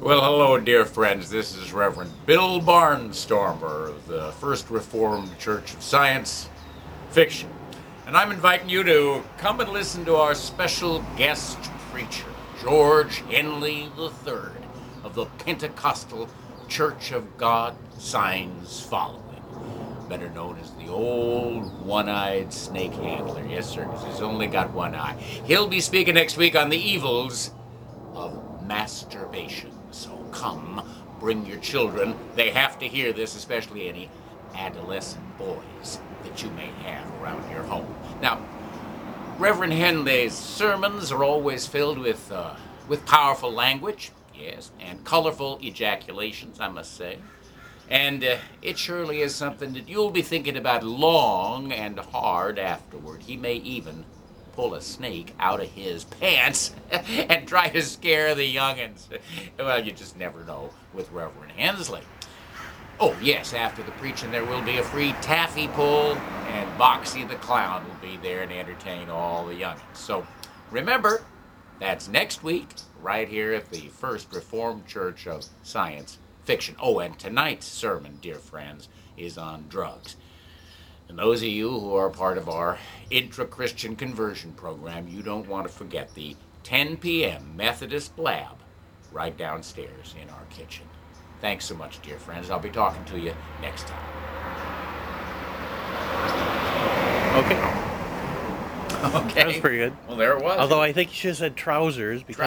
Well, hello, dear friends. This is Reverend Bill Barnstormer of the First Reformed Church of Science Fiction. And I'm inviting you to come and listen to our special guest preacher, George Hensley III of the Pentecostal Church of God Signs Following, better known as the old one eyed snake handler. Yes, sir, 'cause he's only got one eye. He'll be speaking next week on the evils of masturbation. So come, bring your children. They have to hear this, especially any adolescent boys that you may have around your home. Now, Reverend Hensley's sermons are always filled with uh, with powerful language, yes, and colorful ejaculations, I must say. And uh, it surely is something that you'll be thinking about long and hard afterward. He may even pull a snake out of his pants and try to scare the youngins. Well, you just never know with Reverend Hensley. Oh, yes, after the preaching, there will be a free taffy pull, and Boxy the Clown will be there and entertain all the youngins. So remember, that's next week, right here at the First Reformed Church of Science Fiction. Oh, and tonight's sermon, dear friends, is on drugs. And those of you who are part of our intra Christian conversion program, you don't want to forget the 10 p.m. Methodist Lab right downstairs in our kitchen. Thanks so much, dear friends. I'll be talking to you next time. Okay, Okay. that was pretty good. Well, there it was. Although I think you should have said trousers because